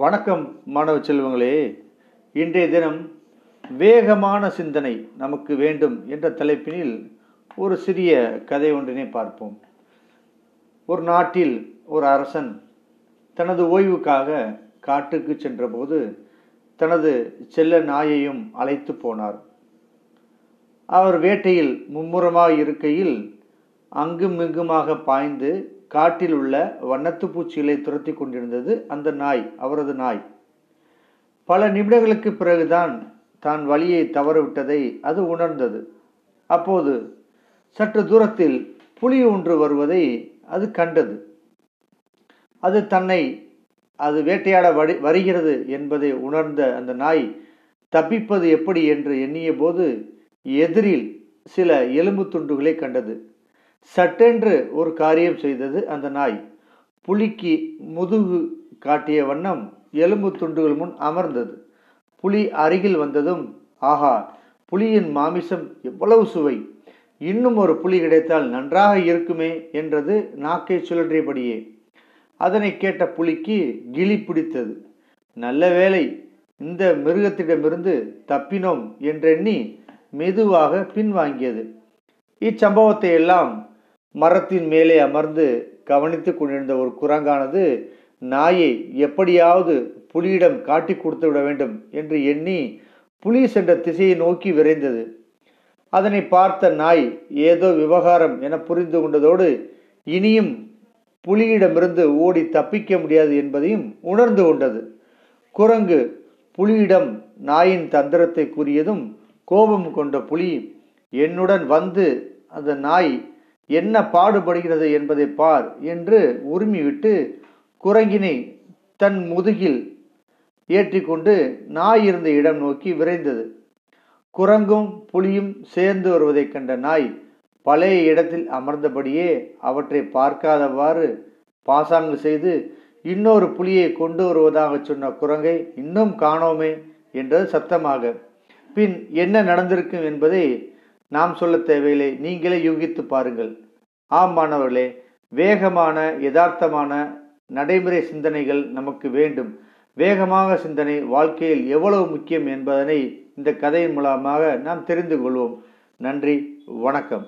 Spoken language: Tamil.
வணக்கம் மாணவ செல்வங்களே. இன்றைய தினம் வேகமான சிந்தனை நமக்கு வேண்டும் என்ற தலைப்பினில் ஒரு சிறிய கதை ஒன்றினை பார்ப்போம். ஒரு நாட்டில் ஒரு அரசன் தனது ஓய்வுக்காக காட்டுக்கு சென்றபோது தனது செல்ல நாயையும் அழைத்து போனார். அவர் வேட்டையில் மும்முரமாக இருக்கையில் அங்குமிங்குமாக பாய்ந்து காட்டில் உள்ள வண்ணத்து பூச்சிகளை துரத்தி கொண்டிருந்தது அந்த நாய் அவரது நாய். பல நிமிடங்களுக்கு பிறகுதான் தான் வழியை தவறவிட்டதை அது உணர்ந்தது. அப்போது சற்று தூரத்தில் புலி ஒன்று வருவதை அது கண்டது. அது தன்னை அது வேட்டையாட வடி வருகிறது என்பதை உணர்ந்த அந்த நாய் தப்பிப்பது எப்படி என்று எண்ணிய போது எதிரில் சில எலும்பு துண்டுகளை கண்டது. சட்டென்று ஒரு காரியம் செய்தது அந்த நாய். புலிக்கு முதுகு காட்டிய வண்ணம் எலும்பு துண்டுகள் முன் அமர்ந்தது. புலி அருகில் வந்ததும் ஆஹா புலியின் மாமிசம் எவ்வளவு சுவை. இன்னும் ஒரு புலி கிடைத்தால் நன்றாக இருக்குமே என்றது நாக்கை சுழற்றியபடியே அதனை கேட்ட புலிக்கு கிளி பிடித்தது. நல்ல வேலை இந்த மிருகத்திடமிருந்து தப்பினோம் என்றெண்ணி மெதுவாக பின்வாங்கியது. இச்சம்பவத்தை எல்லாம் மரத்தின் மேலே அமர்ந்து கவனித்துக் கொண்டிருந்த ஒரு குரங்கானது நாயை எப்படியாவது புலியிடம் காட்டி கொடுத்து விட வேண்டும் என்று எண்ணி புலி சென்ற திசையை நோக்கி விரைந்தது. அதனை பார்த்த நாய் ஏதோ விவகாரம் என புரிந்து கொண்டதோடு இனியும் புலியிடமிருந்து ஓடி தப்பிக்க முடியாது என்பதையும் உணர்ந்து கொண்டது. குரங்கு புலியிடம் நாயின் தந்திரத்தை கூறியதும் கோபம் கொண்ட புலி என்னுடன் வந்து அந்த நாய் என்ன பாடுபடுகிறது என்பதை பார் என்று உரிமிவிட்டு குரங்கினை தன் முதுகில் ஏற்றிக்கொண்டு நாய் இருந்த இடம் நோக்கி விரைந்தது. குரங்கும் புலியும் சேர்ந்து வருவதைக் கண்ட நாய் பழைய இடத்தில் அமர்ந்தபடியே அவற்றை பார்க்காதவாறு பாசாங்கு செய்து இன்னொரு புலியை கொண்டு வருவதாக சொன்ன குரங்கை இன்னும் காணோமே என்றது சத்தமாக. பின் என்ன நடந்திருக்கும் என்பதை நாம் சொல்ல தேவையில்லை நீங்களே யூகித்து பாருங்கள். ஆம் மாணவர்களே வேகமான யதார்த்தமான நடைமுறை சிந்தனைகள் நமக்கு வேண்டும். வேகமாக சிந்தனை வாழ்க்கையில் எவ்வளவு முக்கியம் என்பதனை இந்த கதையின் மூலமாக நாம் தெரிந்து கொள்வோம். நன்றி வணக்கம்.